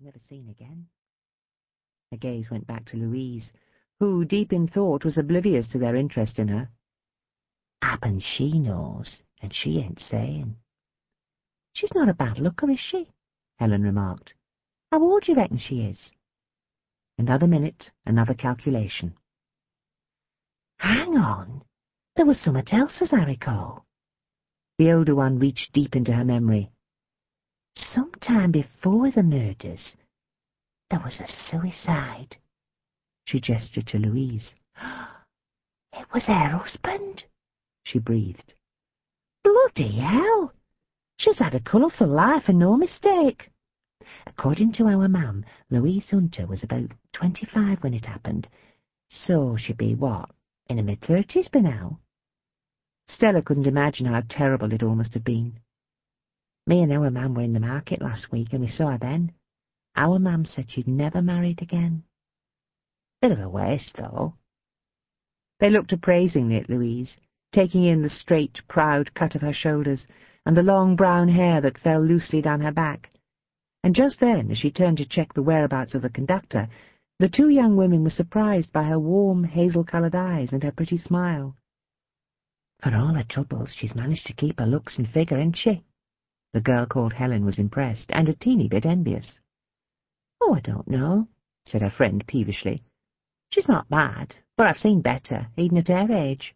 was never seen again. Her gaze went back to Louise, who, deep in thought, was oblivious to their interest in her. Happen she knows, and she ain't saying. She's not a bad looker, is she? Helen remarked. How old do you reckon she is? Another minute, another calculation. Hang on. There was somewhat else, as I recall. The older one reached deep into her memory. Sometime before the murders, there was a suicide. She gestured to Louise. It was her husband, she breathed. Bloody hell! She's had a colourful life and no mistake. According to our mam, Louise Hunter was about twenty-five when it happened, so she'd be, what, in her mid-thirties by now? Stella couldn't imagine how terrible it all must have been. Me and our mam were in the market last week, and we saw her then. Our mam said she'd never married again. Bit of a waste, though. They looked appraisingly at Louise, taking in the straight, proud cut of her shoulders and the long brown hair that fell loosely down her back. And just then, as she turned to check the whereabouts of the conductor, the two young women were surprised by her warm, hazel-coloured eyes and her pretty smile. For all her troubles, she's managed to keep her looks and figure, ain't she? The girl called Helen was impressed, and a teeny bit envious. Oh, I don't know, said her friend peevishly. She's not bad, but I've seen better, even at her age.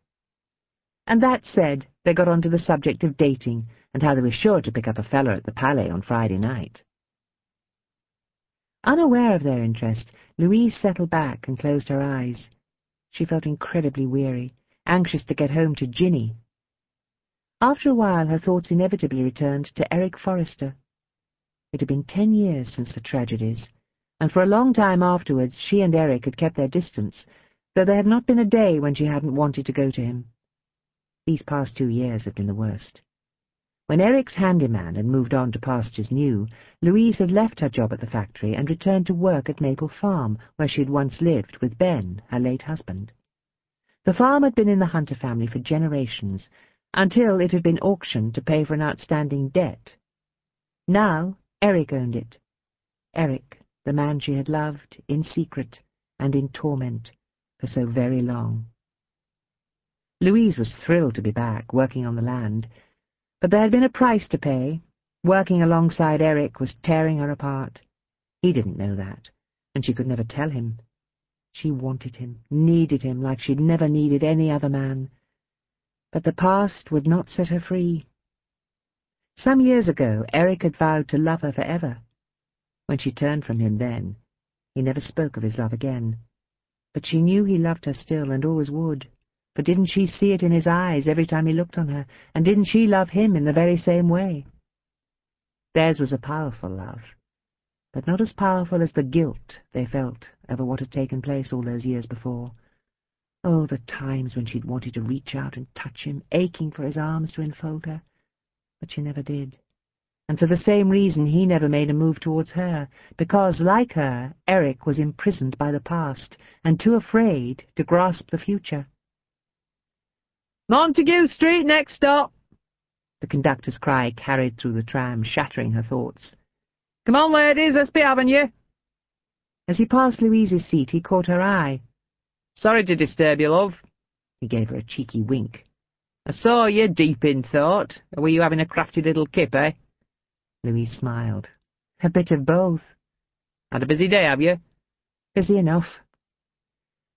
And that said, they got on to the subject of dating, and how they were sure to pick up a feller at the Palais on Friday night. Unaware of their interest, Louise settled back and closed her eyes. She felt incredibly weary, anxious to get home to Jinnie. After a while, her thoughts inevitably returned to Eric Forrester. It had been ten years since the tragedies, and for a long time afterwards she and Eric had kept their distance, though there had not been a day when she hadn't wanted to go to him. These past two years had been the worst. When Eric's handyman had moved on to pastures new, Louise had left her job at the factory and returned to work at Maple Farm, where she had once lived with Ben, her late husband. The farm had been in the Hunter family for generations, until it had been auctioned to pay for an outstanding debt. Now Eric owned it. Eric, the man she had loved, in secret and in torment, for so very long. Louise was thrilled to be back, working on the land, but there had been a price to pay. Working alongside Eric was tearing her apart. He didn't know that, and she could never tell him. She wanted him, needed him like she'd never needed any other man. But the past would not set her free. Some years ago, Eric had vowed to love her forever. When she turned from him then, he never spoke of his love again. But she knew he loved her still and always would. For didn't she see it in his eyes every time he looked on her, and didn't she love him in the very same way? Theirs was a powerful love, but not as powerful as the guilt they felt over what had taken place all those years before. Oh, the times when she'd wanted to reach out and touch him, aching for his arms to enfold her. But she never did. And for the same reason he never made a move towards her, because, like her, Eric was imprisoned by the past, and too afraid to grasp the future. Montague Street, next stop! The conductor's cry carried through the tram, shattering her thoughts. Come on, ladies, let's be having you. As he passed Louise's seat, he caught her eye. Sorry to disturb you, love. He gave her a cheeky wink. I saw you deep in thought. Were you having a crafty little kip, eh? Louise smiled. A bit of both. Had a busy day, have you? Busy enough.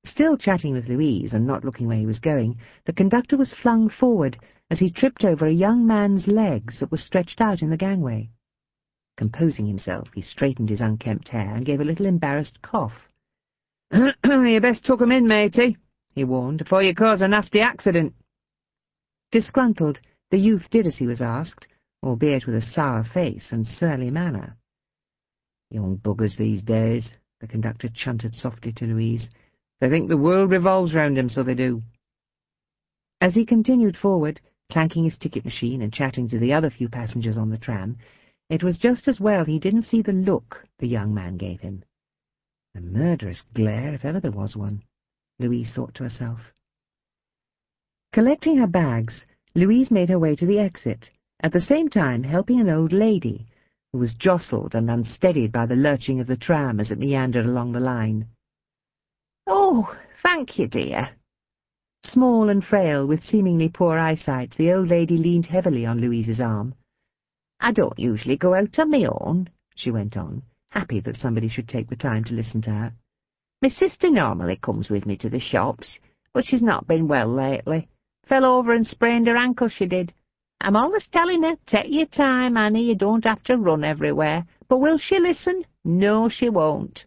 Still chatting with Louise and not looking where he was going, the conductor was flung forward as he tripped over a young man's legs that were stretched out in the gangway. Composing himself, he straightened his unkempt hair and gave a little embarrassed cough. you best tuck 'em in, matey, he warned, before you cause a nasty accident. Disgruntled, the youth did as he was asked, albeit with a sour face and surly manner. Young buggers these days, the conductor chunted softly to Louise. They think the world revolves round them, so they do. As he continued forward, clanking his ticket machine and chatting to the other few passengers on the tram, it was just as well he didn't see the look the young man gave him. A murderous glare, if ever there was one, Louise thought to herself. Collecting her bags, Louise made her way to the exit, at the same time helping an old lady, who was jostled and unsteadied by the lurching of the tram as it meandered along the line. Oh, thank you, dear. Small and frail, with seemingly poor eyesight, the old lady leaned heavily on Louise's arm. I don't usually go out on my own, she went on, happy that somebody should take the time to listen to her. My sister normally comes with me to the shops, but she's not been well lately. Fell over and sprained her ankle, she did. I'm always telling her, take your time, Annie, you don't have to run everywhere. But will she listen? No, she won't.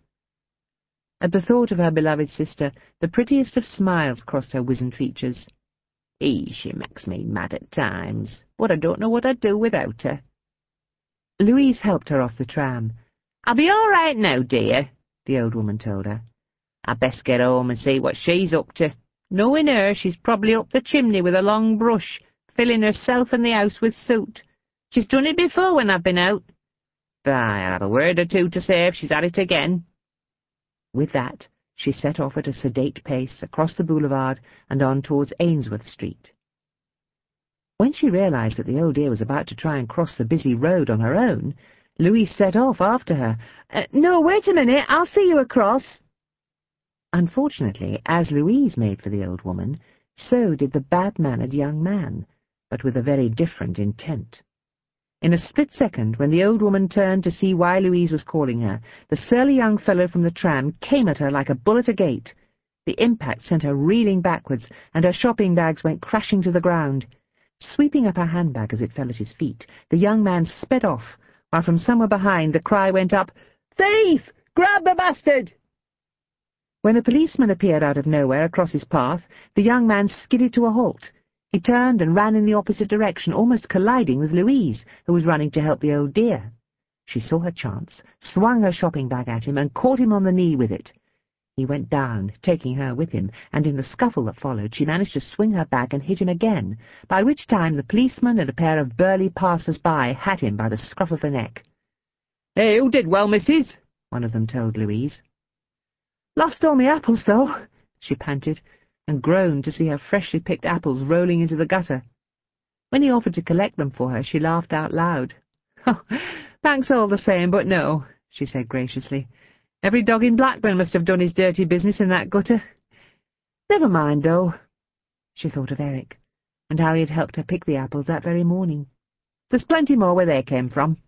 At the thought of her beloved sister, the prettiest of smiles crossed her wizened features. E, she makes me mad at times, but I don't know what I'd do without her. Louise helped her off the tram. I'll be all right now, dear, the old woman told her. I'd best get home and see what she's up to. Knowing her, she's probably up the chimney with a long brush, filling herself and the house with soot. She's done it before when I've been out. But I'll have a word or two to say if she's at it again. With that, she set off at a sedate pace across the boulevard and on towards Ainsworth Street. When she realized that the old dear was about to try and cross the busy road on her own, Louise set off after her. Uh, no, wait a minute, I'll see you across. Unfortunately, as Louise made for the old woman, so did the bad-mannered young man, but with a very different intent. In a split second, when the old woman turned to see why Louise was calling her, the surly young fellow from the tram came at her like a bull at a gate. The impact sent her reeling backwards, and her shopping bags went crashing to the ground. Sweeping up her handbag as it fell at his feet, the young man sped off, while from somewhere behind the cry went up, Thief! Grab the bastard! When a policeman appeared out of nowhere across his path, the young man skidded to a halt. He turned and ran in the opposite direction, almost colliding with Louise, who was running to help the old dear. She saw her chance, swung her shopping bag at him, and caught him on the knee with it. He went down, taking her with him, and in the scuffle that followed she managed to swing her back and hit him again, by which time the policeman and a pair of burly passers-by had him by the scruff of the neck. "Hey, you did well, missus," one of them told Louise. "Lost all my apples, though," she panted, and groaned to see her freshly picked apples rolling into the gutter. When he offered to collect them for her, she laughed out loud. "Oh, thanks all the same, but no," she said graciously. "Every dog in Blackburn must have done his dirty business in that gutter. Never mind, though." She thought of Eric, and how he had helped her pick the apples that very morning. There's plenty more where they came from.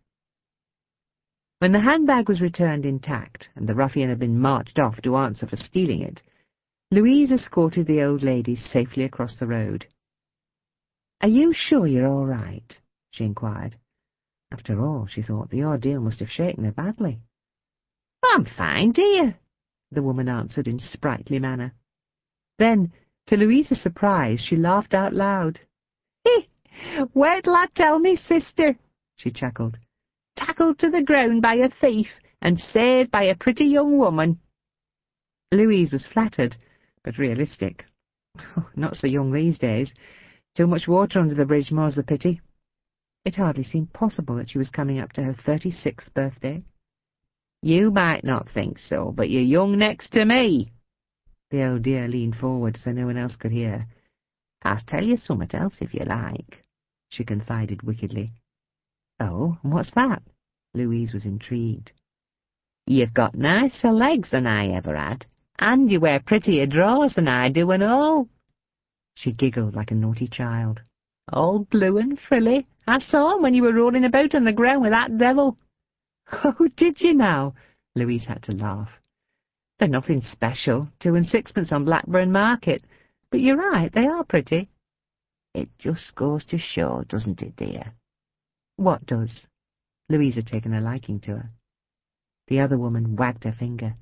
When the handbag was returned intact, and the ruffian had been marched off to answer for stealing it, Louise escorted the old lady safely across the road. "Are you sure you're all right?" she inquired. After all, she thought, the ordeal must have shaken her badly. "I'm fine, dear," the woman answered in sprightly manner. Then, to Louise's surprise, she laughed out loud. "Wait till I tell me sister," she chuckled. "Tackled to the ground by a thief, and saved by a pretty young woman." Louise was flattered but realistic. Oh, not so young these days. Too much water under the bridge, more's the pity. It hardly seemed possible that she was coming up to her thirty-sixth birthday. You might not think so, but you're young next to me. The old dear leaned forward so no one else could hear. I'll tell you somewhat else if you like, she confided wickedly. Oh, what's that? Louise was intrigued. You've got nicer legs than I ever had. And you wear prettier drawers than I do and all. She giggled like a naughty child. All blue and frilly. I saw 'em when you were rolling about on the ground with that devil. Oh, did you now? Louise had to laugh. They're nothing special, two and sixpence on Blackburn Market. But you're right, they are pretty. It just goes to show, doesn't it, dear? What does? Louise had taken a liking to her. The other woman wagged her finger.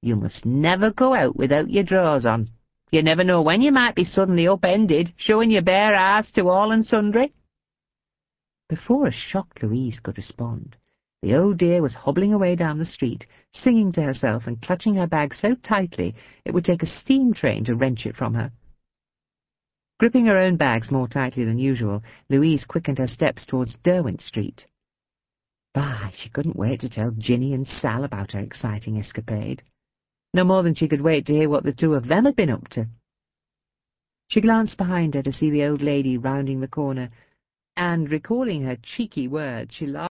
You must never go out without your drawers on. You never know when you might be suddenly upended, showing your bare ass to all and sundry. Before a shocked Louise could respond, the old dear was hobbling away down the street, singing to herself and clutching her bag so tightly it would take a steam train to wrench it from her. Gripping her own bags more tightly than usual, Louise quickened her steps towards Derwent Street. Bah, she couldn't wait to tell Jinnie and Sal about her exciting escapade no more than she could wait to hear what the two of them had been up to. She glanced behind her to see the old lady rounding the corner, and, recalling her cheeky words, she laughed.